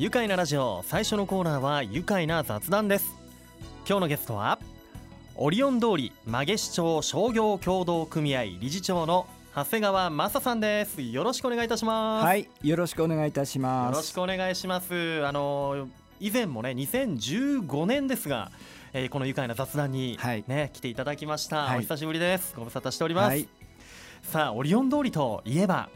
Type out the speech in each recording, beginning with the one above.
愉快なラジオ最初のコーナーは愉快な雑談です。今日のゲストはオリオン通り曲げ市町商業協同組合理事長の長谷川正さんです。よろしくお願いいたします。はいよろしくお願いいたします。よろしくお願いします。あの以前もね2015年ですが、えー、この愉快な雑談にね、はい、来ていただきました、はい、お久しぶりです。ご無沙汰しております、はい、さあオリオン通りといえば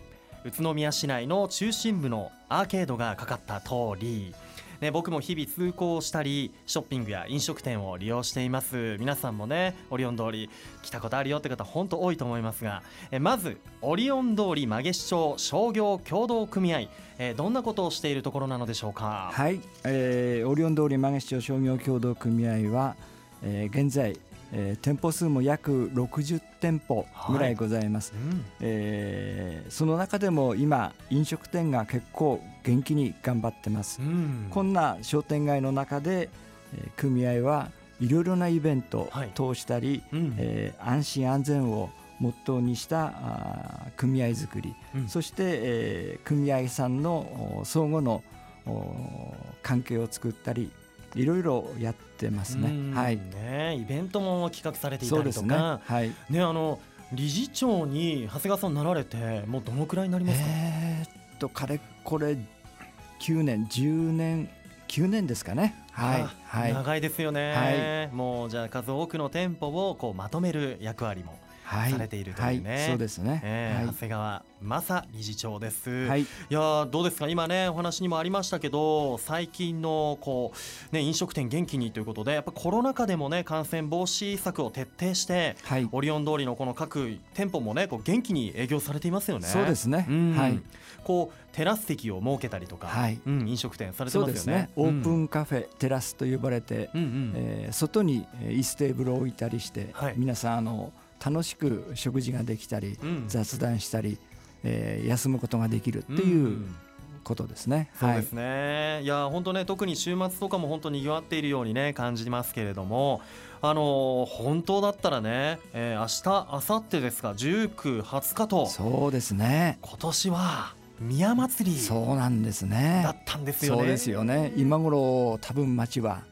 宇都宮市内の中心部のアーケードがかかった通りね、僕も日々通行したりショッピングや飲食店を利用しています。皆さんもねオリオン通り来たことあるよって方本当多いと思いますがえまずオリオン通り曲げ市町商業協同組合。えどんなことをしているところなのでしょうか？はい、えー、オリオン通り曲げ市町商業協同組合は、えー、現在えー、店舗数も約60店舗ぐらいございます、はいうん、えー、その中でも今飲食店が結構元気に頑張ってます、うん、こんな商店街の中で、えー、組合はいろいろなイベントを通したり、はいうん、えー、安心安全をモットーにしたあ組合づくり、うん、そして、えー、組合さんの相互の関係を作ったりいろいろやってますね。はい。ね、イベントも企画されていたりとか、ね、はい。ね、あの理事長に長谷川さんなられてもうどのくらいになりますか？えー、っとかれこれ9年10年9年ですかね。はい、はい、長いですよね、はい、もうじゃあ数多くの店舗をこうまとめる役割もされているというね、はい、そうですね、えー、長谷川正理事長です、はい、いやどうですか？今ねお話にもありましたけど最近のこうね飲食店元気にということでやっぱコロナ禍でもね感染防止策を徹底して、はい、オリオン通りのこの各店舗もねこう元気に営業されていますよね。そうですね、うん、はい。こうテラス席を設けたりとか、はい。うん、飲食店されてますよね、ね、オープンカフェ、うん、テラスと呼ばれて、うんうん、えー、外に椅子テーブルを置いたりして、はい、皆さんあの楽しく食事ができたり、うん、雑談したり、えー、休むことができるっていうことですね。そうですね。はい、いや本当ね特に週末とかも本当に賑わっているようにね感じますけれども、あのー、本当だったらね、えー、明日明後日ですか19、20日とそうですね。今年は宮祭りそうなんですねだったんですよね。そうですよね。今頃多分町は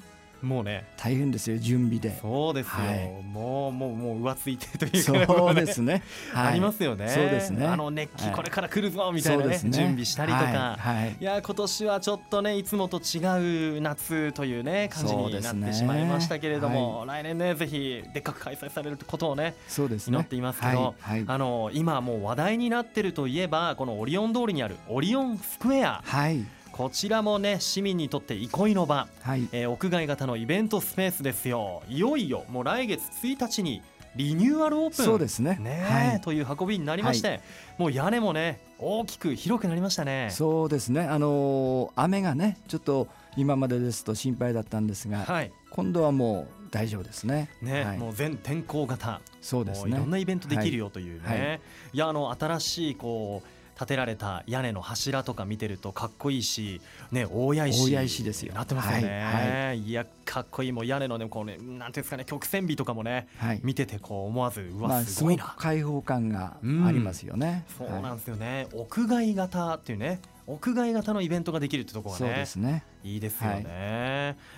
もうね。大変ですよ準備で。そうですよ、はい、もうもうもう浮ついてという。か、ね、そうですね、はい、ありますよね。そうですね。あの熱気これから来るぞみたいなね、ね、準備したりとか、はい、い。や今年はちょっとねいつもと違う夏というね感じになってしまいましたけれども、来年ねぜひでっかく開催されることをねそうですね。祈っていますけど、あの今もう話題になってるといえばこのオリオン通りにあるオリオンスクエア、はいこちらもね市民にとって憩いの場、はい、えー、屋外型のイベントスペースですよ。いよいよもう来月1日にリニューアルオープン。そうですね。ね、はい、という運びになりまして、はい、もう屋根もね大きく広くなりましたね。そうですね。あのー、雨がねちょっと今までですと心配だったんですが、はい、今度はもう大丈夫ですね。ね、はい、もう全天候型、そうですね。いろんなイベントできるよというね。はい、いやあの新しいこう建てられた屋根の柱とか見てるとかっこいいし、ね、大谷石大谷石ですよ。なってますよね、はいはい、いやかっこいいもう屋根のねこうねなんていうんですかね曲線美とかもね、はい、見ててこう思わずうわ、まあ、すごいな。開放感がありますよね、うん、そうなんですよね、屋外型っていうね屋外型のイベントができるってところがね、ね。いいですよね。はい、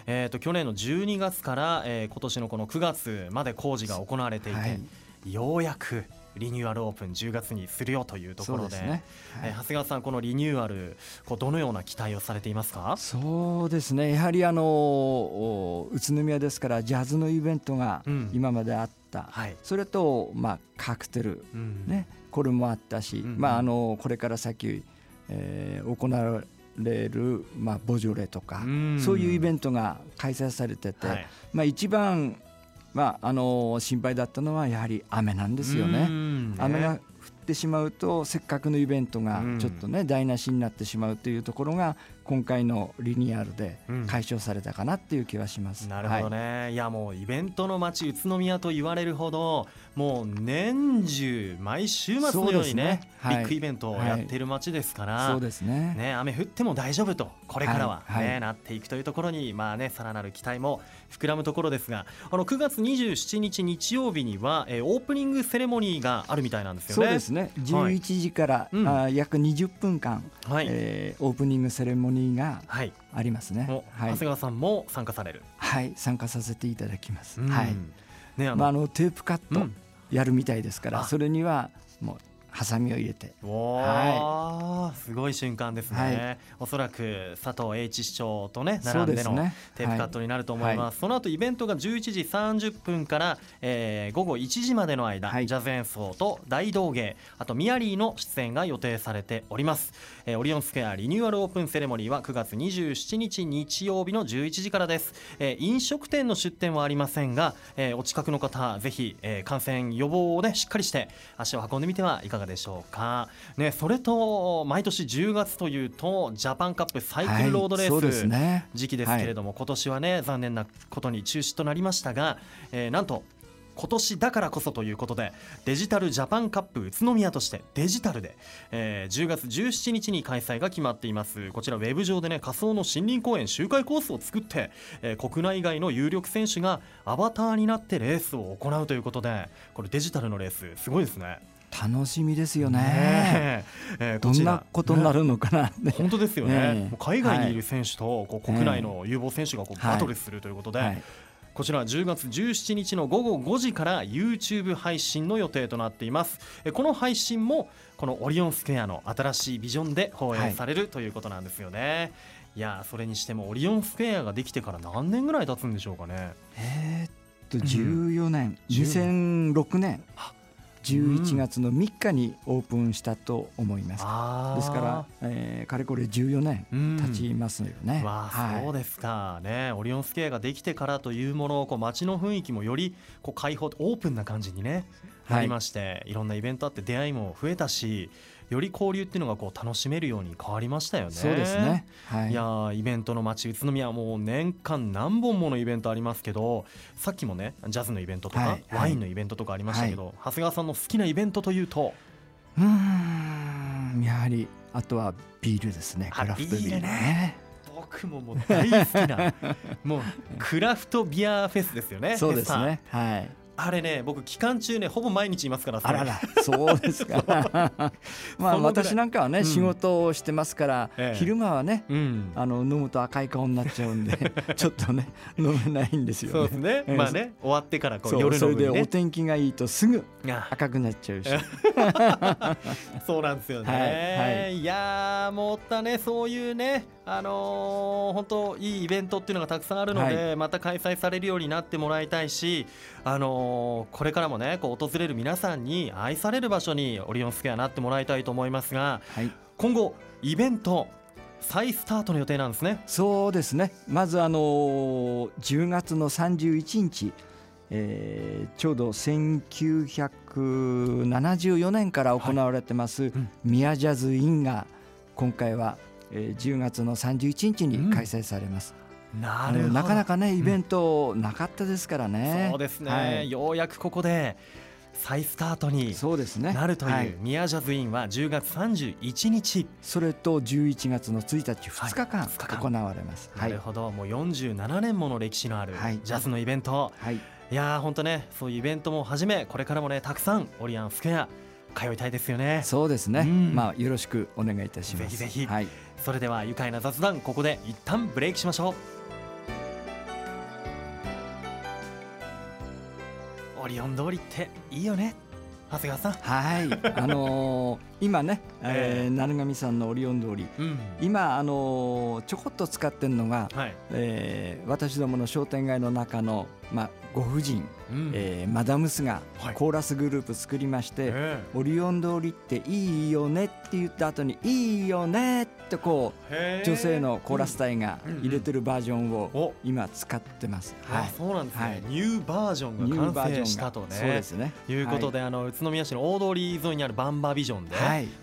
えっ、ー、と去年の12月から、えー、今年のこの9月まで工事が行われていて、はい、ようやくリニューアルオープン10月にするよというところで、ね。はい、長谷川さん、このリニューアル、こうどのような期待をされていますか？そうですね、やはりあの宇都宮ですから、ジャズのイベントが今まであった、うんはい、それと、まあ、カクテル、うん、ね、これもあったし、うん、まあ、あのこれから先、えー、行われる、まあ、ボジョレとか、そういうイベントが開催されてて、はい、まあ、一番まあ、あの心配だったのはやはり雨なんですよね。ね雨が降ってしまうとせっかくのイベントがちょっとね台無しになってしまうというところが今回のリニューアルで解消されたかなっていう気はします。なるほどね、はい、いやもうイベントの街宇都宮と言われるほどもう年中毎週末のようにね、ね。はい、ビッグイベントをやっている街ですから、そうですね。ね雨降っても大丈夫とこれからはね、はい、なっていくというところにまあねさらなる期待も膨らむところですがあの9月27日日曜日には、えー、オープニングセレモニーがあるみたいなんですよね。そうですね。11時から、はい、あ約20分間、はい、えー、オープニングセレモニーがありますね、はい、長谷川さんも参加される。はい参加させていただきます、はい。ねあのまあ、あのテープカットやるみたいですから、それにはもうハサミを入れて。はい、すごい瞬間ですね、はい、おそらく佐藤栄一市長とね並んでのテープカットになると思います、そ、ねはい、の後イベントが11時30分から、えー、午後1時までの間、はい、ジャズ演奏と大道芸あとミヤリーの出演が予定されております、えー、オリオンスクエアリニューアルオープンセレモニーは9月27日日曜日の11時からです、えー、飲食店の出店はありませんが、えー、お近くの方ぜひ、えー、感染予防をねしっかりして足を運んでみてはいかがでしょうか、ね、それと毎年10月というとジャパンカップサイクルロードレース、ね、時期ですけれども、はい、今年はね残念なことに中止となりましたが、えー、なんと今年だからこそということでデジタルジャパンカップ宇都宮としてデジタルで、えー、10月17日に開催が決まっています。こちらウェブ上でね仮想の森林公園周回コースを作って、えー、国内外の有力選手がアバターになってレースを行うということでこれデジタルのレースすごいですね。楽しみですよね。ねえ。ー、どんなことになるのかな、ね、本当ですよね。ね海外にいる選手とこう国内の有望選手がこうバトルするということで、はいはいこちら10月17日の午後5時から YouTube 配信の予定となっています。この配信もこのオリオンスクエアの新しいビジョンで放映される、はい、ということなんですよね。いやそれにしてもオリオンスクエアができてから何年ぐらい経つんでしょうかね。えー、っと14年、うん、2006年11月の3日にオープンしたと思います、うん、ですから、えー、かれこれ14年経ちますよね、うん、わはい、そうですか。ねオリオンスケアができてからというものこう街の雰囲気もよりこう開放オープンな感じにねなりまして、はい、いろんなイベントあって出会いも増えたしより交流っていうのがこう楽しめるように変わりましたよね。そうですね。はい、いやイベントの街宇都宮はもう年間何本ものイベントありますけど、さっきもねジャズのイベントとか、はい、ワインのイベントとかありましたけど、はい、長谷川さんの好きなイベントというと、うんやはりあとはビールですね。クラフトビールね。僕ももう大好きなもうクラフトビアフェスですよね。そうですね。はい。あれね僕期間中ねほぼ毎日いますからあららそうですか。まあ私なんかはね、うん、仕事をしてますから、ええ、昼間はね、うん、あの飲むと赤い顔になっちゃうんで ちょっとね飲めないんですよね。そうですね、まあね終わってからこう夜の、ね、それでお天気がいいとすぐ赤くなっちゃうし。そうなんですよね、はいはい、いやもったねそういうねあのー、本当いいイベントっていうのがたくさんあるので、はい、また開催されるようになってもらいたいしあのー、これからもねこう訪れる皆さんに愛される場所にオリオンスクエアなってもらいたいと思いますが、はい、今後イベント再スタートの予定なんですね。そうですね。まずあのー、10月の31日えー、ちょうど1974年から行われてます、はい。うん、ミヤジャズインが今回は、えー、10月の31日に開催されます。うん、ななかなかねイベントなかったですからね、うん、そうですね、はい、ようやくここで再スタートになるというミヤジャズインは10月31日。それと11月の1日2日間行われます、はい、なるほど。もう47年もの歴史のあるジャズのイベント、はい。いやー本当ねそういうイベントもはじめこれからもねたくさんオリアンスクエア通いたいですよね。そうですね、うん、まあよろしくお願いいたします。ぜひぜひ、はい、それでは愉快な雑談ここで一旦ブレイクしましょう。オリオン通りっていいよね長谷川さん。はい。あのー、今ね、えー、鳴上さんのオリオン通り、うん、今あのー、ちょこっと使ってるのが、はい、えー、私どもの商店街の中のまあご婦人、うん、えー、マダムスがコーラスグループ作りまして、はい、オリオン通りっていいよねって言った後にいいよねってこう女性のコーラス隊が入れてるバージョンを今使ってます。はい、そうなんですね、はい、ニューバージョンが完成したとね。そうですね。いうことで、はい、あの宇都宮市の大通り沿いにあるバンバービジョンで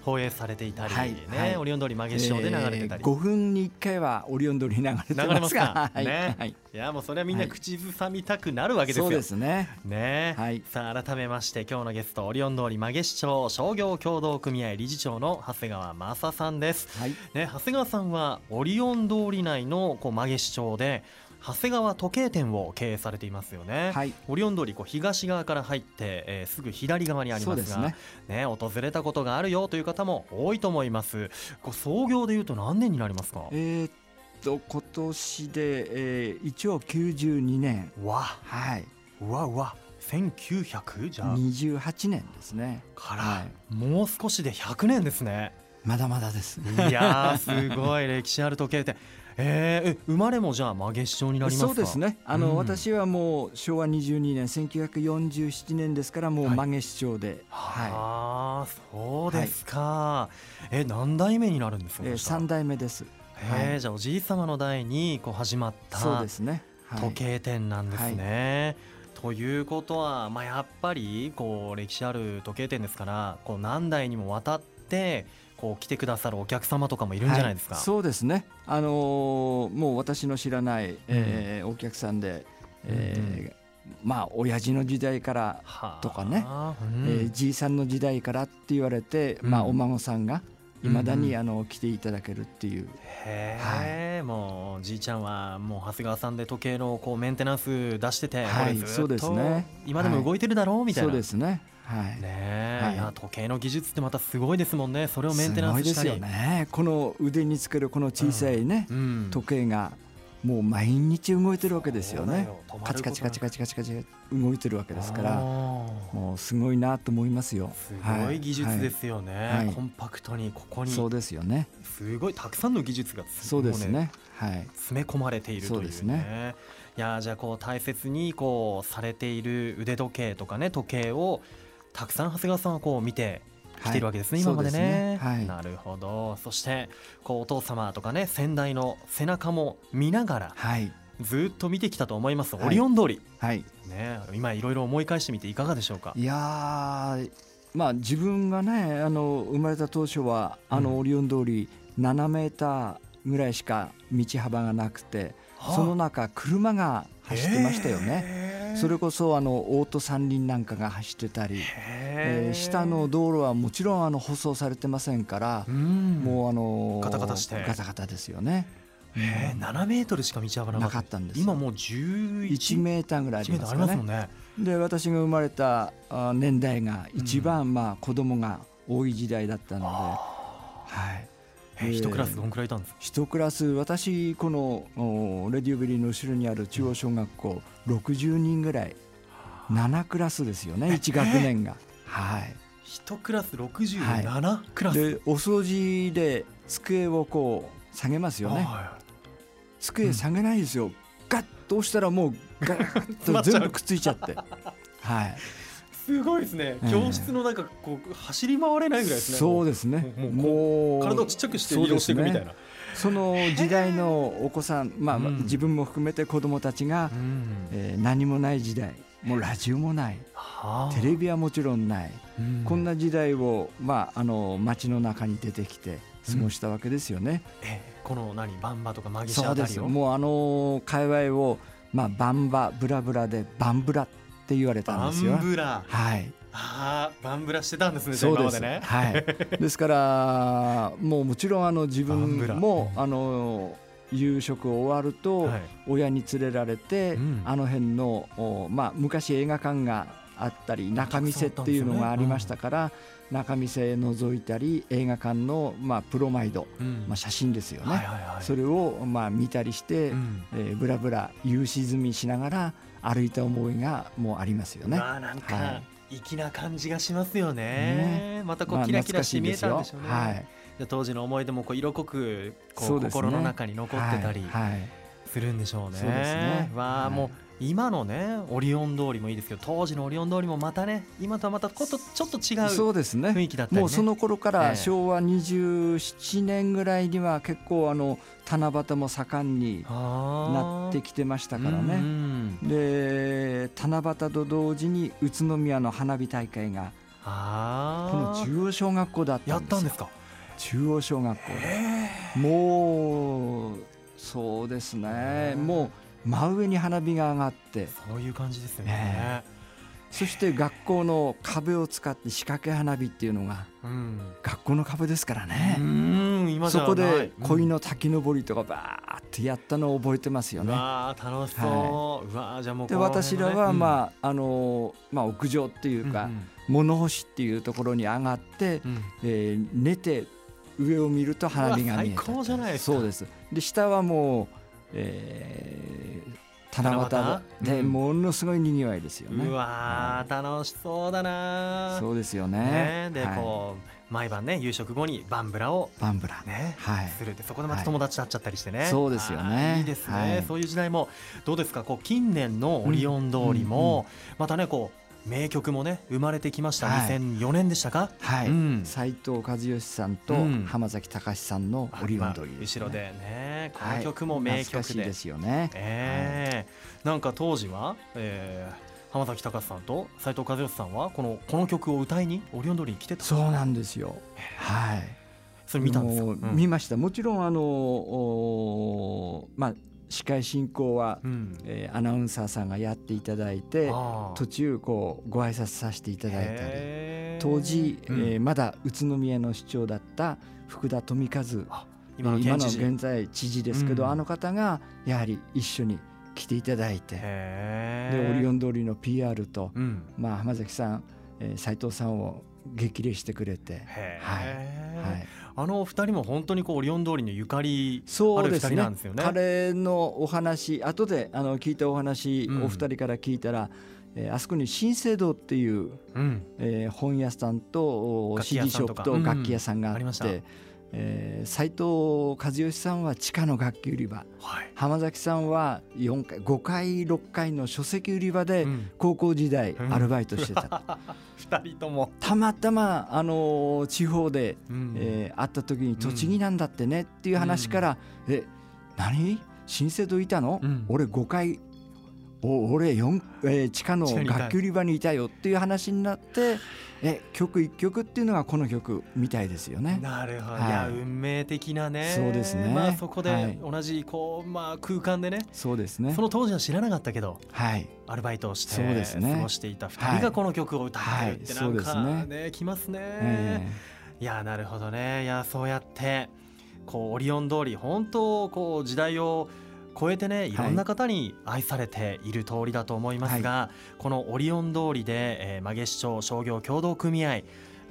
放映されていたり、はい、ね、オリオン通り曲げショーで流れてたり、えー、5分に1回はオリオン通り流れてますか？ね、はい、いやもうそれはみんな口ずさみたくなるわけですよ。そうですね。ね、はい、さあ改めまして今日のゲストオリオン通り曲げ市長商業協同組合理事長の長谷川正さんです。はい、ね長谷川さんはオリオン通り内のこう曲げ市長で長谷川時計店を経営されていますよね、はい、オリオン通りこう東側から入って、えー、すぐ左側にありますがね、ね、訪れたことがあるよという方も多いと思います。こう創業でいうと何年になりますか？えー、っと今年で、えー、一応92年。わ。はい。うわ。うわ1900じゃあ。28年ですね。から、はい、もう少しで100年ですね。まだまだです。いやすごい。歴史ある時計店えー、生まれもじゃあ曲げ市長になりますそうですね。あの、うん、私はもう昭和22年1947年ですからもう曲げ市長で、はい、はい、あそうですか、はい、え何代目になるんですか、えー、3代目です。えー、はい、じゃあおじい様の代にこう始まったそうですね、時計店なんですね。ということは、まあ、やっぱりこう歴史ある時計店ですからこう何代にもわたってこう来てくださるお客様とかもいるんじゃないですか、はい、そうですね、あのー、もう私の知らない、えー、お客さんで、えー、うん、まあ親父の時代からとかね、うん、えー、じいさんの時代からって言われて、まあ、お孫さんがいまだにあの来ていただけるっていう。へえ、はい、もうじいちゃんはもう長谷川さんで時計のこうメンテナンス出してて、はい、そうですね。今でも動いてるだろう、みたいな。そうですね。はい、ねはい、いや時計の技術ってまたすごいですもんね。それをメンテナンスしたり。すごいですよね。この腕につけるこの小さいね、うん。うん、時計がもう毎日動いてるわけですよね。カチカチカチカチカチカチ動いてるわけですからもうすごいなと思いますよ。すごい技術ですよね、はい。はい、コンパクトにここに。そうですよね。すごいたくさんの技術がそうですね、はい、詰め込まれているという、ね、ですね。いやじゃあこう大切にこうされている腕時計とかね時計をたくさん長谷川さんはこう見て来てるわけですね、はい、今までね、ねはい、なるほど。そしてこうお父様とかね先代の背中も見ながら、はい、ずっと見てきたと思います、オリオン通り、はい。ね、今いろいろ思い返してみていかがでしょうか？いやまあ自分がねあの生まれた当初はあのオリオン通り7メーターぐらいしか道幅がなくて、その中車が走ってましたよね。それこそあのオート三輪なんかが走ってたり、えー、下の道路はもちろんあの舗装されてませんからもうあのガタガタして。ガタガタですよね。えー、7メートルしか道幅なかった。んです今もう11メーターぐらいありますかね。ね。で私が生まれた年代が一番まあ子供が多い時代だったので、はい一クラスどんくらいいたんです？か一クラス私このレディオベリーの後ろにある中央小学校60人ぐらい。7クラスですよね1学年が。はい。一クラス67クラス、でお掃除で机をこう下げますよね、机下げないですよ、ガッと押したらもうガッと 全部くっついちゃって。はいすごいですね、教室の中こう走り回れないぐらいですね。そうですね。もう体をちっちゃくして移動していくみたいな。その時代のお子さん、まあ、自分も含めて子どもたちが、えー、何もない時代もうラジオもない、テレビはもちろんない、こんな時代を、まあ、あの街の中に出てきて過ごしたわけですよね。えこの何バンバとかマギシャあたりを？もうあの界隈を、まあ、バンバブラブラでバンブラって言われたんですよ。はい。ああバンブラしてたんですねそうです。ね。はい。ですからもうもちろんあの自分もあの夕食終わると親に連れられて、あの辺のまあ昔映画館があったり中見世っていうのがありましたから、中見世覗いたり映画館のまあプロマイド、まあ写真ですよね、それをまあ見たりして、えブラブラ夕沈みしながら歩いた思いがもうありますよね。まあなんか、粋な感じがしますよね。ねまたこうキラキラして見えたんでしょうね。はい、当時の思い出もこう色濃くこう、ね、心の中に残ってたりするんでしょうね。そうですね。わあ、もう今のねオリオン通りもいいですけど当時のオリオン通りもまたね今とはまたことちょっと違うそうですね。雰囲気だったり、ね、もうその頃から昭和27年ぐらいには結構あの七夕も盛んになってきてましたからね。で七夕と同時に宇都宮の花火大会がこの中央小学校だったんですやったんですか？中央小学校で。もうそうですね。もう真上に花火が上がって。そういう感じですよね、そして学校の壁を使って仕掛け花火っていうのが、学校の壁ですからね。そこで鯉の滝登りとかバーッってやったのを覚えてますよね。わ楽しそう、はい、うわじゃもう、で私らは、まあ、あのまあ、屋上っていうか、うんうん、物干しっていうところに上がって、うん、えー、寝て上を見ると花火が見えたそうです。で下はもう、えー、七夕？でものすごい賑わいですよね。うわ楽しそうだなそうですよね。ねで、はい、こう毎晩ね夕食後にバンブラをバンブラ。ね、はい、するってそこでまた友達と会っちゃったりしてね、はい、そうですよね。いいですね、はい、そういう時代もどうですか？こう近年のオリオン通りもまたねこう名曲もね生まれてきました、はい、2004年でしたか？はい、うん、斉藤和義さんと浜崎隆さんの「オリオン通り、ね。後ろでねこの曲も名曲で、はい、で。すよね。えー、なんか当時は、えー、浜崎隆さんと斉藤和義さんはこのこの曲を歌いにオリオン通りに来てた。そうなんですよ。はい。それ見たんですか、うん、見ました。もちろんあのまあ司会進行は、うん、えー、アナウンサーさんがやっていただいて途中こうご挨拶させていただいたり。当時、うん、えー、まだ宇都宮の市長だった福田富和。今の現在知事ですけど、うん、あの方がやはり一緒に来ていただいて。でオリオン通りの PR と、まあ、浜崎さん、えー、斉藤さんを激励してくれて。はい。はいあの二人も本当にこうオリオン通りのゆかりある二人なんですよね。ね彼のお話後であの聞いたお話、うん、お二人から聞いたら、えー、あそこに新生堂っていう、うん、えー、本屋さんと CD ショップと楽器屋さんがあって。えー、斉藤和義さんは地下の楽器売り場、はい、浜崎さんは4回5回6回の書籍売り場で高校時代アルバイトしてた、うん、2人とも。たまたま、あのー、地方で、うん、えー、会った時に栃木なんだってねっていう話から、うん、え何？新生堂いたの、うん、俺5回お俺4、えー、地下の楽器売り場にいたよっていう話になってえ曲一曲っていうのがこの曲みたいですよね。なるほど、はい、いや運命的なね。そうですね、まあ、そこで同じこう、まあ、空間でね。そうですね。その当時は知らなかったけど、はい、アルバイトをしてそうです、ね、過ごしていた2人がこの曲を歌ってるってなんかね,、ね。きますね。えー、いやなるほどね。いやそうやってこうオリオン通り本当こう時代を超えてねい。ろんな方に愛されている通りだと思いますが、はい、このオリオン通りで、えー、曲市町商業協同組合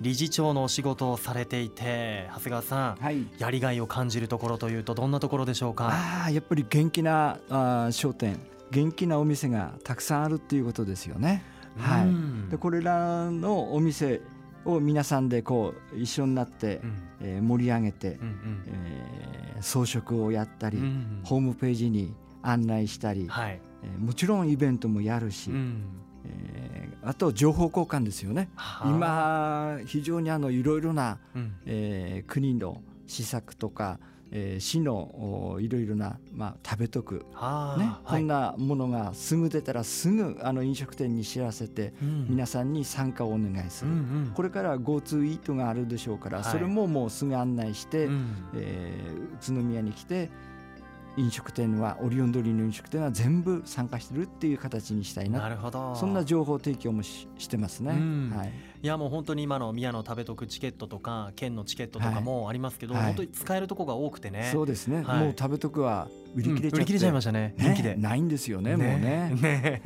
理事長のお仕事をされていて長谷川さん、はい、やりがいを感じるところというとどんなところでしょうか？あやっぱり元気なあ商店元気なお店がたくさんあるっていうことですよね。はい、でこれらのお店を皆さんでこう一緒になって、うん、えー、盛り上げて、うえー、装飾をやったり、ホームページに案内したり、はい、えー、もちろんイベントもやるし、うん、えー、あと情報交換ですよね。今非常にあのいろいろな、うん、えー、国の施策とかえー、市のいろいろな、まあ、食べとく、ね、こんなものがすぐ出たらすぐあの飲食店に知らせて、うん、皆さんに参加をお願いする、これから GoTo イートがあるでしょうから、はい、それももうすぐ案内して、うん、えー、宇都宮に来て飲食店はオリオン通りの飲食店は全部参加してるっていう形にしたいな。なるほど。そんな情報提供もししてますね、はい、いやもう本当に今の宮の食べとくチケットとか県のチケットとかもありますけど、はい、本当に使えるとこが多くてね。そうですね、はい、もう食べとくは売り切れちゃ、うん、ちゃいましたね。人気で。ないんですよねもうね。ね。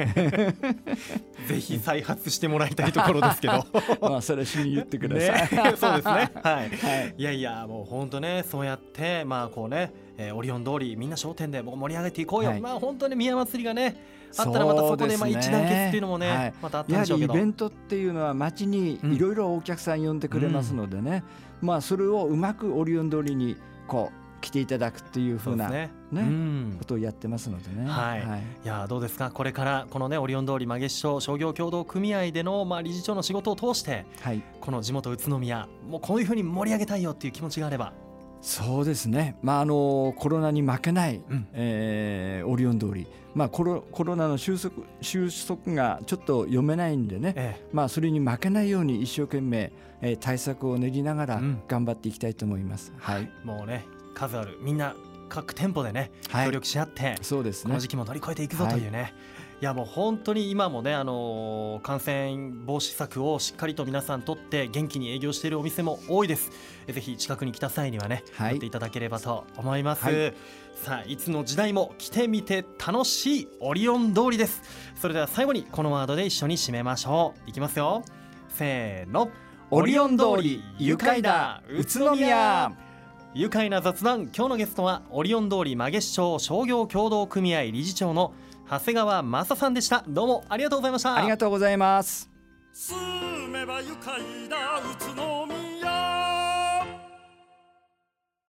ぜひ再発してもらいたいところですけど。まあそれしに言ってください、ね、そうですね。はい、はい、いやいやもう本当ねそうやってまあこうね、えー、オリオン通りみんな商店で盛り上げていこうよ、はい、まあ本当に宮祭りがねあったらまたそこでまあ一団結っていうのもね、はい、またあったんでしょうけどイベントっていうのは街にいろいろお客さん呼んでくれますのでね、うん、まあそれをうまくオリオン通りにこう来ていただくっていうふうなね、ね、うん、ことをやってますのでね。はい。はい、いやどうですか。これからこのねオリオン通り曲げ師匠商業協同組合でのまあ理事長の仕事を通して、はい、この地元宇都宮もうこういうふうに盛り上げたいよっていう気持ちがあれば。そうですね、まあ、あのコロナに負けない、うん、えー、オリオン通り、まあ、コロコロナの収束収束がちょっと読めないんでね、ええ、まあ、それに負けないように一生懸命、えー、対策を練りながら頑張っていきたいと思います。うん、はい、もうね数あるみんな各店舗でね、はい、協力し合ってそうですね。この時期も乗り越えていくぞというね、はい、いいやもう本当に今もね、あのー、感染防止策をしっかりと皆さんとって元気に営業しているお店も多いです。ぜひ近くに来た際にはね、はい、っていただければと思います、はい、さあいつの時代も来てみて楽しいオリオン通りです。それでは最後にこのワードで一緒に締めましょう。いきますよせーの。オリオン通り愉快だ。宇都宮。愉快な雑談。今日のゲストはオリオン通り曲げ市町商業協同組合理事長の長谷川正さんでした。どうもありがとうございました。ありがとうございます。住めば愉快だ。宇都